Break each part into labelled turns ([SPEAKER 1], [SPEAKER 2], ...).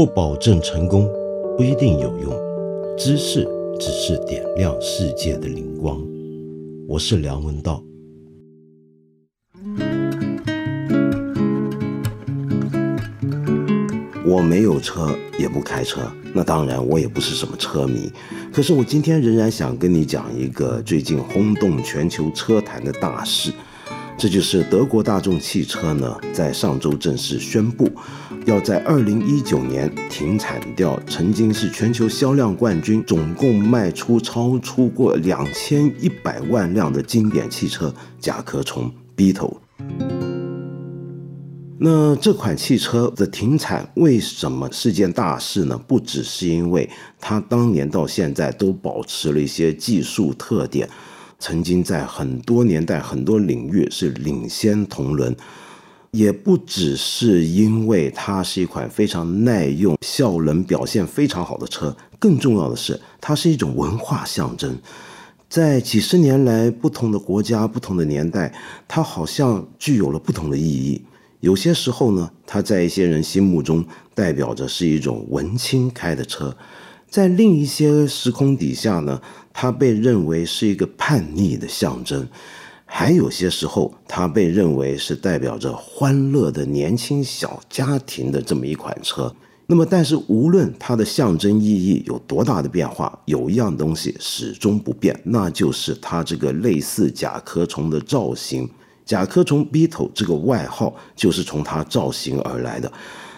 [SPEAKER 1] 不保证成功，不一定有用。知识只是点亮世界的灵光。我是梁文道。我没有车，也不开车，那当然我也不是什么车迷。可是我今天仍然想跟你讲一个最近轰动全球车坛的大事。这就是德国大众汽车呢，在上周正式宣布，要在二零一九年停产掉曾经是全球销量冠军，总共卖出超出过两千一百万辆的经典汽车甲壳虫 Beetle。那这款汽车的停产为什么是件大事呢？不只是因为它当年到现在都保持了一些技术特点。曾经在很多年代、很多领域是领先同轮，也不只是因为它是一款非常耐用、效能表现非常好的车，更重要的是，它是一种文化象征。在几十年来，不同的国家、不同的年代，它好像具有了不同的意义。有些时候呢，它在一些人心目中代表着是一种文青开的车。在另一些时空底下呢，它被认为是一个叛逆的象征；还有些时候，它被认为是代表着欢乐的年轻小家庭的这么一款车。那么，但是无论它的象征意义有多大的变化，有一样东西始终不变，那就是它这个类似甲壳虫的造型。甲壳虫 Beetle 这个外号就是从它造型而来的。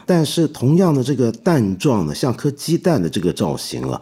[SPEAKER 1] 但是同样的这个蛋状的像颗鸡蛋的这个造型啊，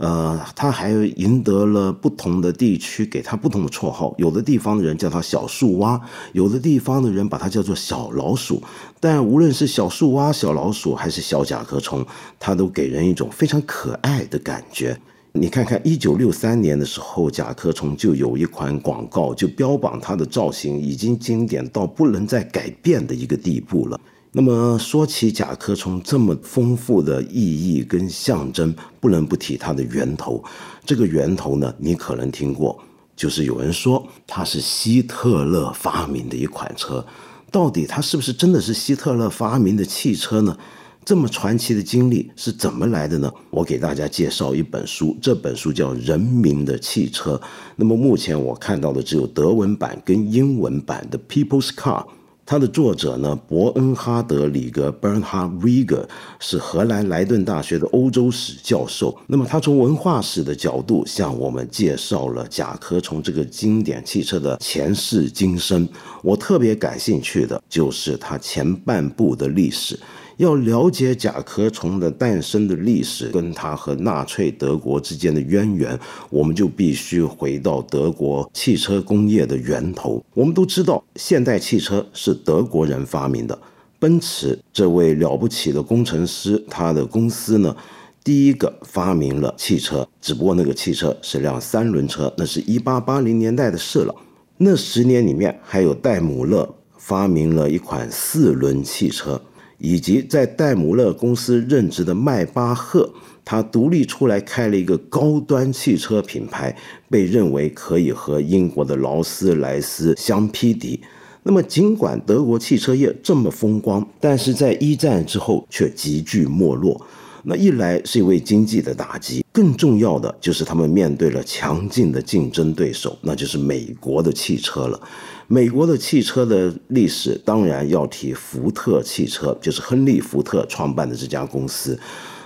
[SPEAKER 1] 呃，它还赢得了不同的地区给它不同的绰号。有的地方的人叫它小树蛙，有的地方的人把它叫做小老鼠。但无论是小树蛙、小老鼠还是小甲壳虫，它都给人一种非常可爱的感觉。你看看，一九六三年的时候，甲壳虫就有一款广告，就标榜它的造型已经经典到不能再改变的一个地步了。那么说起甲壳虫这么丰富的意义跟象征，不能不提它的源头。这个源头呢，你可能听过，就是有人说它是希特勒发明的一款车。到底它是不是真的是希特勒发明的汽车呢？这么传奇的经历是怎么来的呢？我给大家介绍一本书，这本书叫《人民的汽车》。那么目前我看到的只有德文版跟英文版的《People's Car》。它的作者呢，伯恩哈德·里格 （Bernhard Rieger） 是荷兰莱顿大学的欧洲史教授。那么，他从文化史的角度向我们介绍了甲壳虫这个经典汽车的前世今生。我特别感兴趣的就是它前半部的历史。要了解甲壳虫的诞生的历史，跟它和纳粹德国之间的渊源，我们就必须回到德国汽车工业的源头。我们都知道，现代汽车是德国人发明的。奔驰这位了不起的工程师，他的公司呢，第一个发明了汽车，只不过那个汽车是辆三轮车，那是一八八零年代的事了。那十年里面，还有戴姆勒发明了一款四轮汽车。以及在戴姆勒公司任职的迈巴赫，他独立出来开了一个高端汽车品牌，被认为可以和英国的劳斯莱斯相匹敌。那么，尽管德国汽车业这么风光，但是在一战之后却急剧没落。那一来是因为经济的打击，更重要的就是他们面对了强劲的竞争对手，那就是美国的汽车了。美国的汽车的历史当然要提福特汽车，就是亨利·福特创办的这家公司。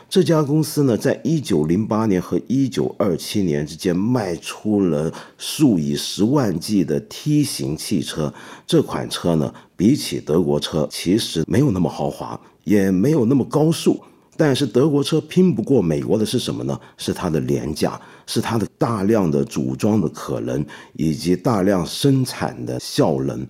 [SPEAKER 1] 这家公司呢，在一九零八年和一九二七年之间卖出了数以十万计的 T 型汽车。这款车呢，比起德国车，其实没有那么豪华，也没有那么高速。但是德国车拼不过美国的是什么呢？是它的廉价，是它的大量的组装的可能，以及大量生产的效能。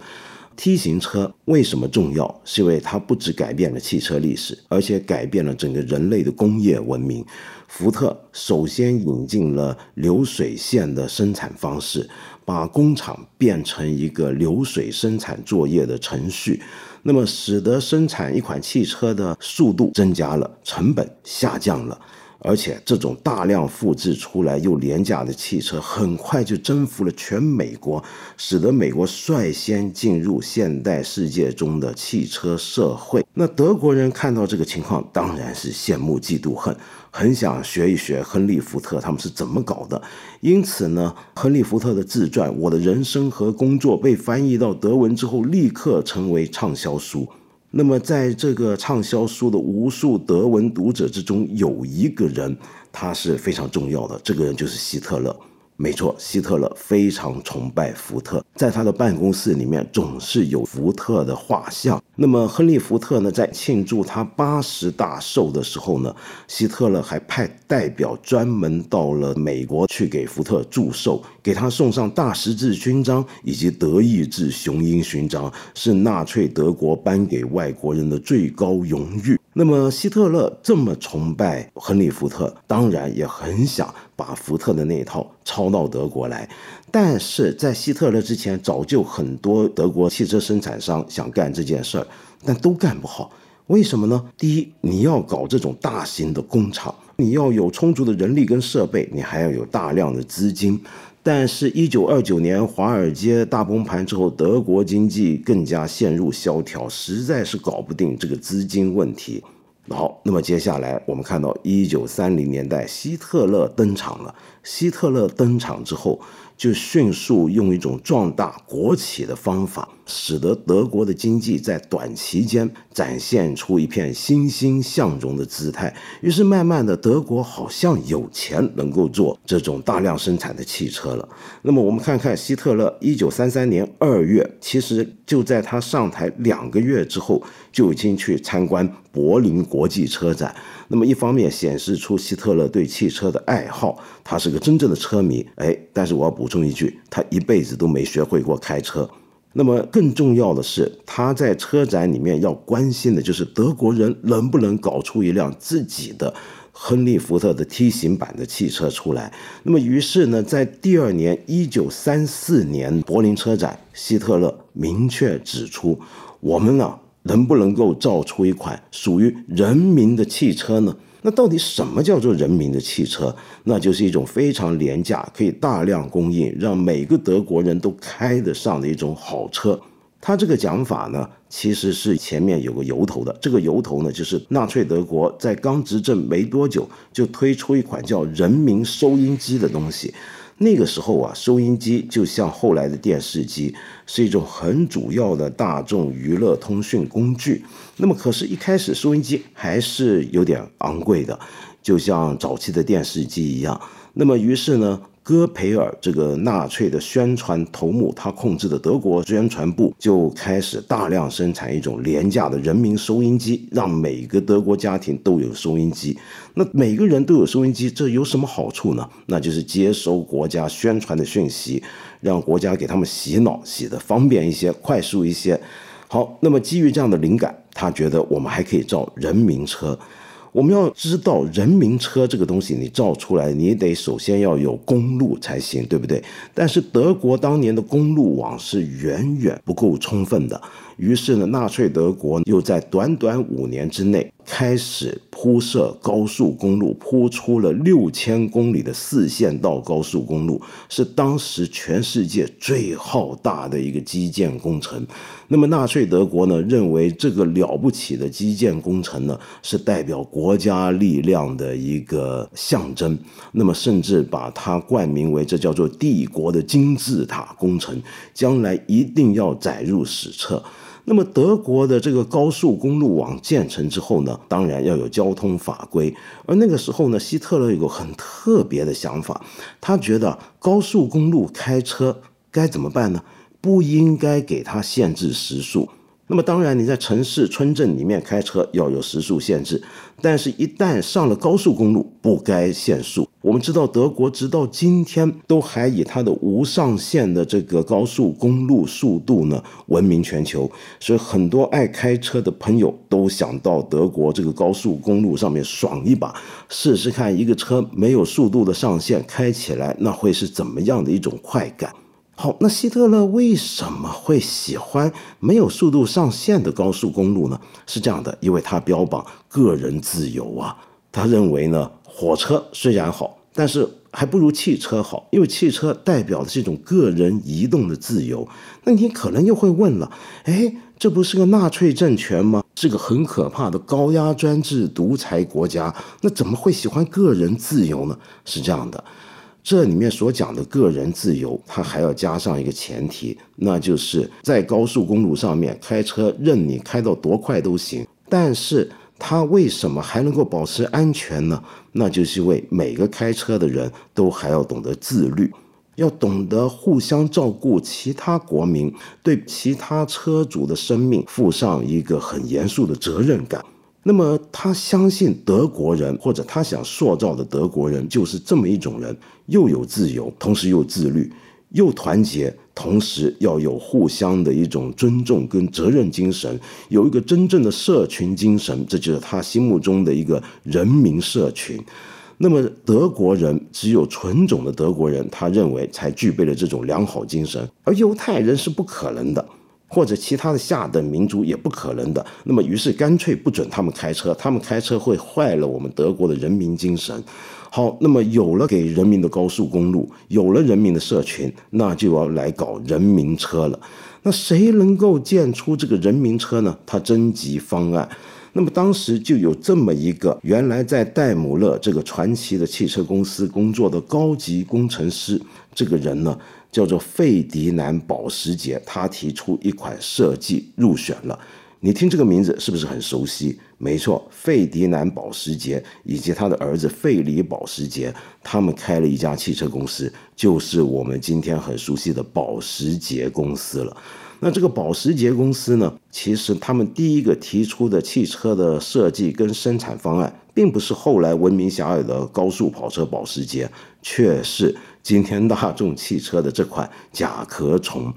[SPEAKER 1] T 型车为什么重要？是因为它不只改变了汽车历史，而且改变了整个人类的工业文明。福特首先引进了流水线的生产方式，把工厂变成一个流水生产作业的程序。那么，使得生产一款汽车的速度增加了，成本下降了，而且这种大量复制出来又廉价的汽车，很快就征服了全美国，使得美国率先进入现代世界中的汽车社会。那德国人看到这个情况，当然是羡慕嫉妒恨，很想学一学亨利·福特他们是怎么搞的。因此呢，亨利·福特的自传《我的人生和工作》被翻译到德文之后，立刻成为畅销书。那么，在这个畅销书的无数德文读者之中，有一个人，他是非常重要的。这个人就是希特勒。没错，希特勒非常崇拜福特，在他的办公室里面总是有福特的画像。那么，亨利·福特呢，在庆祝他八十大寿的时候呢，希特勒还派代表专门到了美国去给福特祝寿，给他送上大十字勋章以及德意志雄鹰勋章，是纳粹德国颁给外国人的最高荣誉。那么，希特勒这么崇拜亨利·福特，当然也很想把福特的那一套抄到德国来。但是在希特勒之前，早就很多德国汽车生产商想干这件事儿，但都干不好。为什么呢？第一，你要搞这种大型的工厂，你要有充足的人力跟设备，你还要有大量的资金。但是，一九二九年华尔街大崩盘之后，德国经济更加陷入萧条，实在是搞不定这个资金问题。好，那么接下来我们看到一九三零年代，希特勒登场了。希特勒登场之后。就迅速用一种壮大国企的方法，使得德国的经济在短期间展现出一片欣欣向荣的姿态。于是，慢慢的，德国好像有钱能够做这种大量生产的汽车了。那么，我们看看希特勒，一九三三年二月，其实就在他上台两个月之后，就已经去参观柏林国际车展。那么一方面显示出希特勒对汽车的爱好，他是个真正的车迷。哎，但是我要补充一句，他一辈子都没学会过开车。那么更重要的是，他在车展里面要关心的就是德国人能不能搞出一辆自己的亨利·福特的 T 型版的汽车出来。那么于是呢，在第二年一九三四年柏林车展，希特勒明确指出，我们呢。能不能够造出一款属于人民的汽车呢？那到底什么叫做人民的汽车？那就是一种非常廉价、可以大量供应、让每个德国人都开得上的一种好车。他这个讲法呢，其实是前面有个由头的。这个由头呢，就是纳粹德国在刚执政没多久，就推出一款叫“人民收音机”的东西。那个时候啊，收音机就像后来的电视机，是一种很主要的大众娱乐通讯工具。那么，可是，一开始收音机还是有点昂贵的，就像早期的电视机一样。那么，于是呢？戈培尔这个纳粹的宣传头目，他控制的德国宣传部就开始大量生产一种廉价的人民收音机，让每个德国家庭都有收音机。那每个人都有收音机，这有什么好处呢？那就是接收国家宣传的讯息，让国家给他们洗脑，洗得方便一些、快速一些。好，那么基于这样的灵感，他觉得我们还可以造人民车。我们要知道，人民车这个东西，你造出来，你得首先要有公路才行，对不对？但是德国当年的公路网是远远不够充分的。于是呢，纳粹德国又在短短五年之内开始铺设高速公路，铺出了六千公里的四线道高速公路，是当时全世界最浩大的一个基建工程。那么，纳粹德国呢，认为这个了不起的基建工程呢，是代表国家力量的一个象征。那么，甚至把它冠名为这叫做帝国的金字塔工程，将来一定要载入史册。那么德国的这个高速公路网建成之后呢，当然要有交通法规。而那个时候呢，希特勒有个很特别的想法，他觉得高速公路开车该怎么办呢？不应该给他限制时速。那么当然，你在城市、村镇里面开车要有时速限制，但是，一旦上了高速公路，不该限速。我们知道，德国直到今天都还以它的无上限的这个高速公路速度呢闻名全球，所以很多爱开车的朋友都想到德国这个高速公路上面爽一把，试试看一个车没有速度的上限开起来那会是怎么样的一种快感。好，那希特勒为什么会喜欢没有速度上限的高速公路呢？是这样的，因为他标榜个人自由啊，他认为呢。火车虽然好，但是还不如汽车好，因为汽车代表的是一种个人移动的自由。那你可能又会问了，哎，这不是个纳粹政权吗？是个很可怕的高压专制独裁国家，那怎么会喜欢个人自由呢？是这样的。这里面所讲的个人自由，它还要加上一个前提，那就是在高速公路上面开车，任你开到多快都行。但是它为什么还能够保持安全呢？那就是因为每个开车的人都还要懂得自律，要懂得互相照顾其他国民，对其他车主的生命负上一个很严肃的责任感。那么他相信德国人，或者他想塑造的德国人就是这么一种人，又有自由，同时又自律，又团结，同时要有互相的一种尊重跟责任精神，有一个真正的社群精神，这就是他心目中的一个人民社群。那么德国人只有纯种的德国人，他认为才具备了这种良好精神，而犹太人是不可能的。或者其他的下等民族也不可能的，那么于是干脆不准他们开车，他们开车会坏了我们德国的人民精神。好，那么有了给人民的高速公路，有了人民的社群，那就要来搞人民车了。那谁能够建出这个人民车呢？他征集方案，那么当时就有这么一个原来在戴姆勒这个传奇的汽车公司工作的高级工程师，这个人呢。叫做费迪南保时捷，他提出一款设计入选了。你听这个名字是不是很熟悉？没错，费迪南保时捷以及他的儿子费里保时捷，他们开了一家汽车公司，就是我们今天很熟悉的保时捷公司了。那这个保时捷公司呢，其实他们第一个提出的汽车的设计跟生产方案，并不是后来闻名遐迩的高速跑车保时捷，却是。今天大众汽车的这款甲壳虫，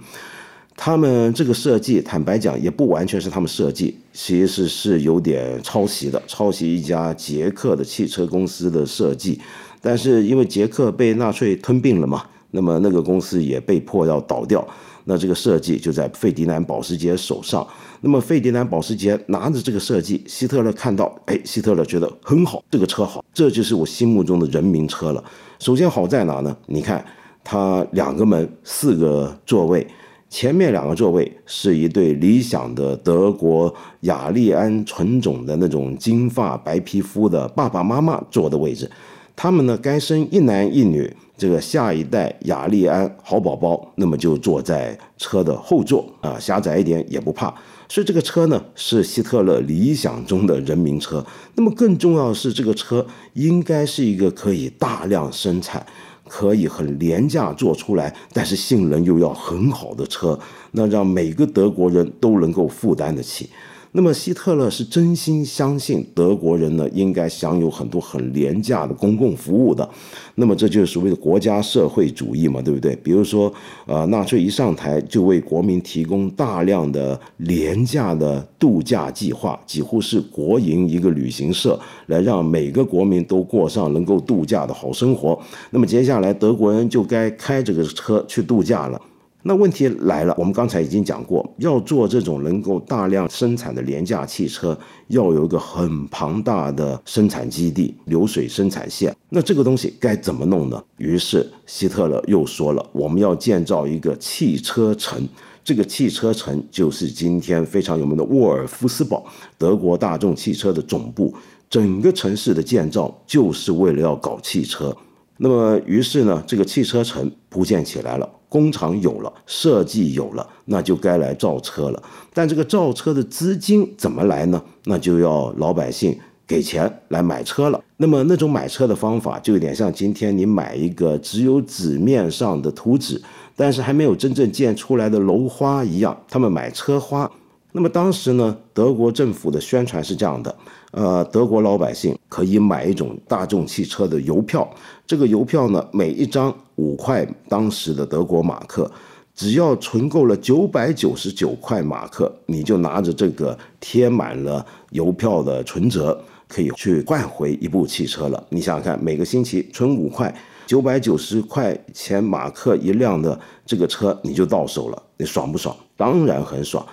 [SPEAKER 1] 他们这个设计，坦白讲也不完全是他们设计，其实是有点抄袭的，抄袭一家捷克的汽车公司的设计。但是因为捷克被纳粹吞并了嘛，那么那个公司也被迫要倒掉。那这个设计就在费迪南保时捷手上。那么费迪南保时捷拿着这个设计，希特勒看到，哎，希特勒觉得很好，这个车好，这就是我心目中的人民车了。首先好在哪呢？你看，它两个门，四个座位，前面两个座位是一对理想的德国雅利安纯种的那种金发白皮肤的爸爸妈妈坐的位置，他们呢该生一男一女，这个下一代雅利安好宝宝，那么就坐在车的后座啊，狭窄一点也不怕。所以这个车呢是希特勒理想中的人民车。那么更重要的是，这个车应该是一个可以大量生产、可以很廉价做出来，但是性能又要很好的车，那让每个德国人都能够负担得起。那么希特勒是真心相信德国人呢应该享有很多很廉价的公共服务的，那么这就是所谓的国家社会主义嘛，对不对？比如说，呃，纳粹一上台就为国民提供大量的廉价的度假计划，几乎是国营一个旅行社，来让每个国民都过上能够度假的好生活。那么接下来德国人就该开这个车去度假了。那问题来了，我们刚才已经讲过，要做这种能够大量生产的廉价汽车，要有一个很庞大的生产基地、流水生产线。那这个东西该怎么弄呢？于是希特勒又说了，我们要建造一个汽车城。这个汽车城就是今天非常有名的沃尔夫斯堡，德国大众汽车的总部。整个城市的建造就是为了要搞汽车。那么，于是呢，这个汽车城铺建起来了。工厂有了，设计有了，那就该来造车了。但这个造车的资金怎么来呢？那就要老百姓给钱来买车了。那么那种买车的方法，就有点像今天你买一个只有纸面上的图纸，但是还没有真正建出来的楼花一样。他们买车花。那么当时呢，德国政府的宣传是这样的：呃，德国老百姓可以买一种大众汽车的邮票。这个邮票呢，每一张五块，当时的德国马克，只要存够了九百九十九块马克，你就拿着这个贴满了邮票的存折，可以去换回一部汽车了。你想想看，每个星期存五块，九百九十块钱马克一辆的这个车，你就到手了，你爽不爽？当然很爽！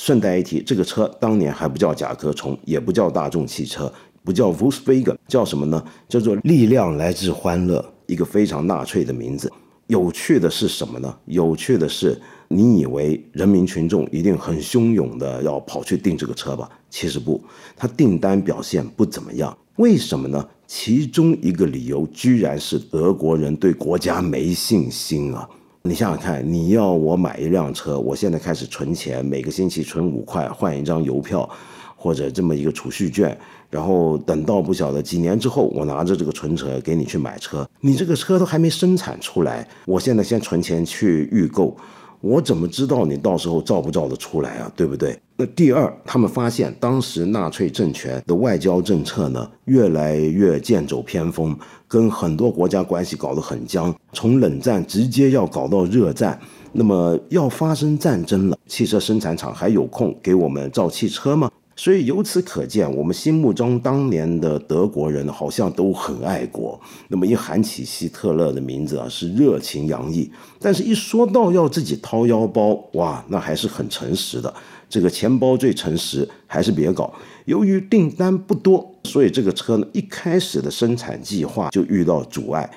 [SPEAKER 1] 顺带一提，这个车当年还不叫甲壳虫，也不叫大众汽车，不叫 Volkswagen，叫什么呢？叫做力量来自欢乐，一个非常纳粹的名字。有趣的是什么呢？有趣的是，你以为人民群众一定很汹涌的要跑去订这个车吧？其实不，它订单表现不怎么样。为什么呢？其中一个理由居然是德国人对国家没信心啊！你想想看，你要我买一辆车，我现在开始存钱，每个星期存五块换一张邮票，或者这么一个储蓄券。然后等到不晓得几年之后，我拿着这个存折给你去买车，你这个车都还没生产出来，我现在先存钱去预购，我怎么知道你到时候造不造得出来啊？对不对？那第二，他们发现当时纳粹政权的外交政策呢，越来越剑走偏锋，跟很多国家关系搞得很僵，从冷战直接要搞到热战，那么要发生战争了，汽车生产厂还有空给我们造汽车吗？所以由此可见，我们心目中当年的德国人好像都很爱国。那么一喊起希特勒的名字啊，是热情洋溢；但是一说到要自己掏腰包，哇，那还是很诚实的。这个钱包最诚实，还是别搞。由于订单不多，所以这个车呢，一开始的生产计划就遇到阻碍。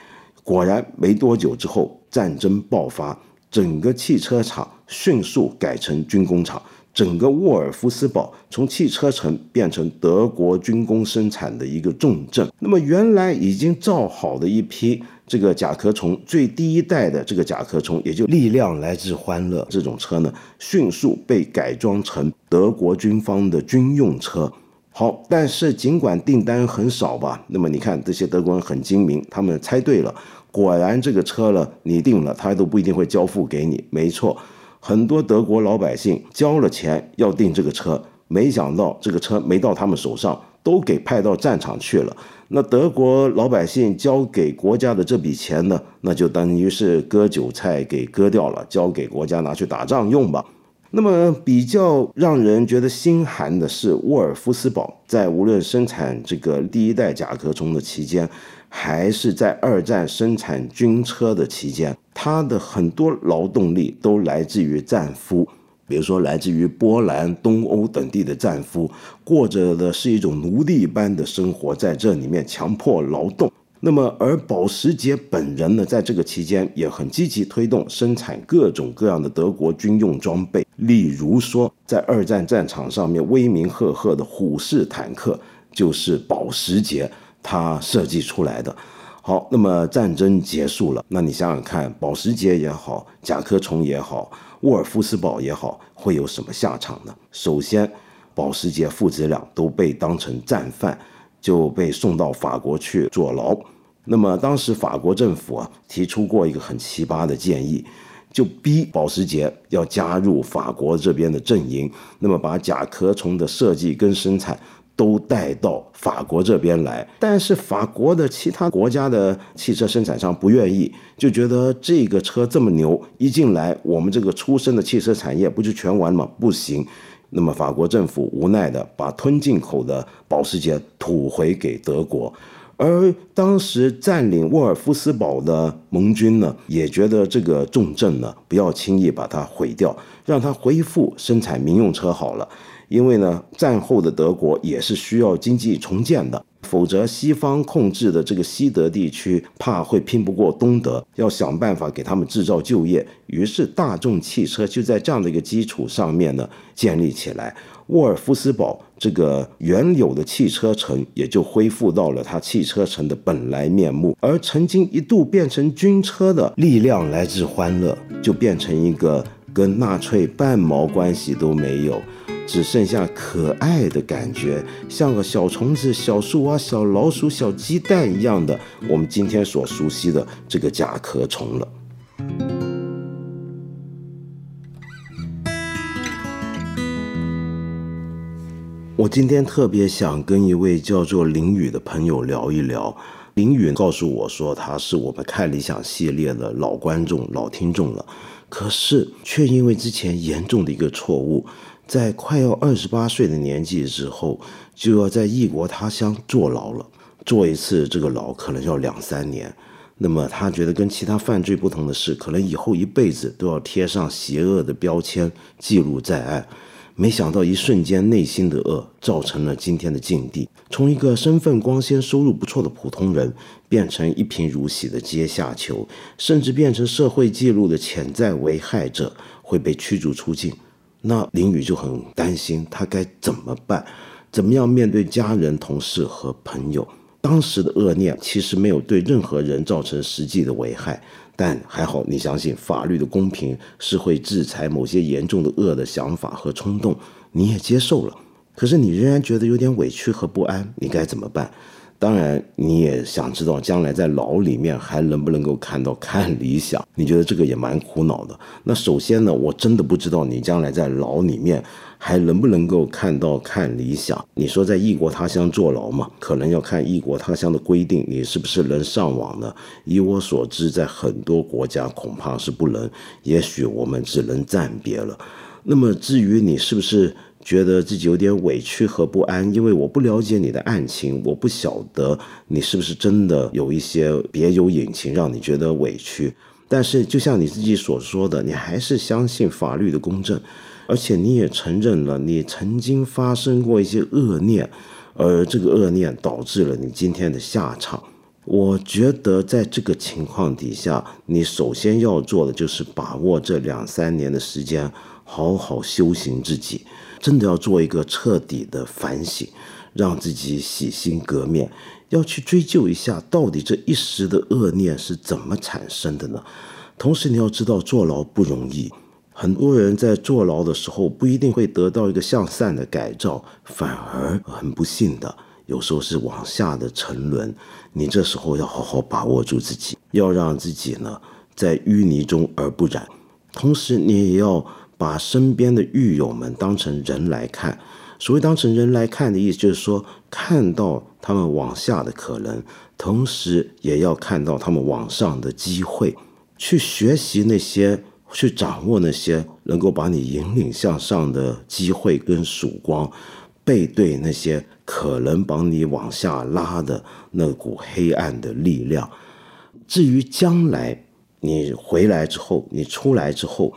[SPEAKER 1] 果然，没多久之后，战争爆发，整个汽车厂迅速改成军工厂。整个沃尔夫斯堡从汽车城变成德国军工生产的一个重镇。那么，原来已经造好的一批这个甲壳虫，最第一代的这个甲壳虫，也就力量来自欢乐这种车呢，迅速被改装成德国军方的军用车。好，但是尽管订单很少吧，那么你看这些德国人很精明，他们猜对了，果然这个车了，你定了，他都不一定会交付给你。没错。很多德国老百姓交了钱要订这个车，没想到这个车没到他们手上，都给派到战场去了。那德国老百姓交给国家的这笔钱呢，那就等于是割韭菜给割掉了，交给国家拿去打仗用吧。那么比较让人觉得心寒的是，沃尔夫斯堡在无论生产这个第一代甲壳虫的期间。还是在二战生产军车的期间，他的很多劳动力都来自于战俘，比如说来自于波兰、东欧等地的战俘，过着的是一种奴隶般的生活，在这里面强迫劳动。那么，而保时捷本人呢，在这个期间也很积极推动生产各种各样的德国军用装备，例如说，在二战战场上面威名赫赫的虎式坦克就是保时捷。他设计出来的，好，那么战争结束了，那你想想看，保时捷也好，甲壳虫也好，沃尔夫斯堡也好，会有什么下场呢？首先，保时捷父子俩都被当成战犯，就被送到法国去坐牢。那么当时法国政府啊提出过一个很奇葩的建议，就逼保时捷要加入法国这边的阵营，那么把甲壳虫的设计跟生产。都带到法国这边来，但是法国的其他国家的汽车生产商不愿意，就觉得这个车这么牛，一进来我们这个出生的汽车产业不就全完吗？不行。那么法国政府无奈的把吞进口的保时捷吐回给德国，而当时占领沃尔夫斯堡的盟军呢，也觉得这个重镇呢不要轻易把它毁掉，让它恢复生产民用车好了。因为呢，战后的德国也是需要经济重建的，否则西方控制的这个西德地区怕会拼不过东德，要想办法给他们制造就业。于是大众汽车就在这样的一个基础上面呢建立起来，沃尔夫斯堡这个原有的汽车城也就恢复到了它汽车城的本来面目，而曾经一度变成军车的力量来自欢乐，就变成一个跟纳粹半毛关系都没有。只剩下可爱的感觉，像个小虫子、小树蛙、小老鼠、小鸡蛋一样的，我们今天所熟悉的这个甲壳虫了。我今天特别想跟一位叫做林宇的朋友聊一聊。林宇告诉我说，他是我们看理想系列的老观众、老听众了，可是却因为之前严重的一个错误。在快要二十八岁的年纪之后，就要在异国他乡坐牢了。坐一次这个牢可能要两三年。那么他觉得跟其他犯罪不同的是，可能以后一辈子都要贴上邪恶的标签，记录在案。没想到一瞬间内心的恶，造成了今天的境地。从一个身份光鲜、收入不错的普通人，变成一贫如洗的阶下囚，甚至变成社会记录的潜在危害者，会被驱逐出境。那林宇就很担心，他该怎么办？怎么样面对家人、同事和朋友？当时的恶念其实没有对任何人造成实际的危害，但还好，你相信法律的公平是会制裁某些严重的恶的想法和冲动，你也接受了。可是你仍然觉得有点委屈和不安，你该怎么办？当然，你也想知道将来在牢里面还能不能够看到看理想？你觉得这个也蛮苦恼的。那首先呢，我真的不知道你将来在牢里面还能不能够看到看理想。你说在异国他乡坐牢嘛，可能要看异国他乡的规定，你是不是能上网呢？以我所知，在很多国家恐怕是不能，也许我们只能暂别了。那么至于你是不是？觉得自己有点委屈和不安，因为我不了解你的案情，我不晓得你是不是真的有一些别有隐情，让你觉得委屈。但是，就像你自己所说的，你还是相信法律的公正，而且你也承认了你曾经发生过一些恶念，而这个恶念导致了你今天的下场。我觉得在这个情况底下，你首先要做的就是把握这两三年的时间，好好修行自己。真的要做一个彻底的反省，让自己洗心革面，要去追究一下，到底这一时的恶念是怎么产生的呢？同时，你要知道坐牢不容易，很多人在坐牢的时候不一定会得到一个向善的改造，反而很不幸的，有时候是往下的沉沦。你这时候要好好把握住自己，要让自己呢在淤泥中而不染，同时你也要。把身边的狱友们当成人来看，所谓当成人来看的意思，就是说看到他们往下的可能，同时也要看到他们往上的机会，去学习那些，去掌握那些能够把你引领向上的机会跟曙光，背对那些可能把你往下拉的那股黑暗的力量。至于将来你回来之后，你出来之后。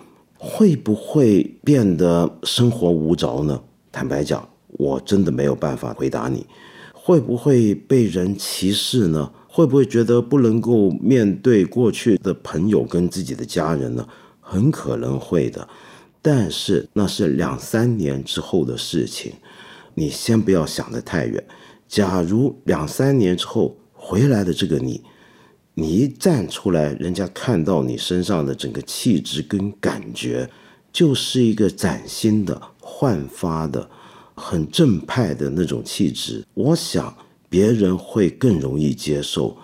[SPEAKER 1] 会不会变得生活无着呢？坦白讲，我真的没有办法回答你。会不会被人歧视呢？会不会觉得不能够面对过去的朋友跟自己的家人呢？很可能会的，但是那是两三年之后的事情。你先不要想得太远。假如两三年之后回来的这个你。你一站出来，人家看到你身上的整个气质跟感觉，就是一个崭新的、焕发的、很正派的那种气质。我想别人会更容易接受，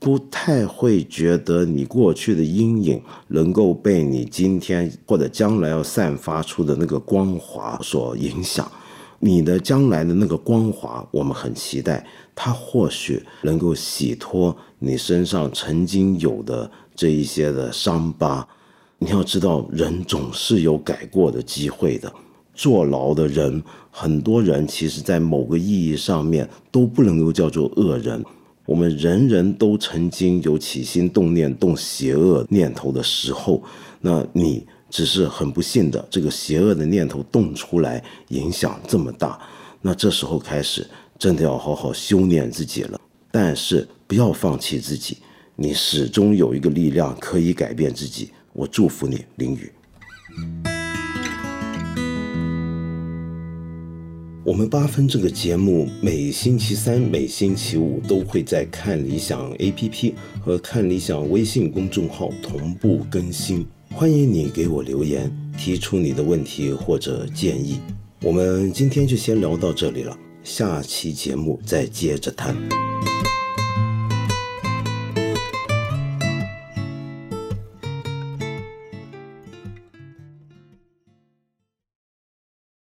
[SPEAKER 1] 不太会觉得你过去的阴影能够被你今天或者将来要散发出的那个光华所影响。你的将来的那个光华，我们很期待，它或许能够洗脱你身上曾经有的这一些的伤疤。你要知道，人总是有改过的机会的。坐牢的人，很多人其实在某个意义上面都不能够叫做恶人。我们人人都曾经有起心动念、动邪恶念头的时候，那你。只是很不幸的，这个邪恶的念头动出来，影响这么大，那这时候开始真的要好好修炼自己了。但是不要放弃自己，你始终有一个力量可以改变自己。我祝福你，林雨。我们八分这个节目每星期三、每星期五都会在看理想 APP 和看理想微信公众号同步更新。欢迎你给我留言，提出你的问题或者建议。我们今天就先聊到这里了，下期节目再接着谈。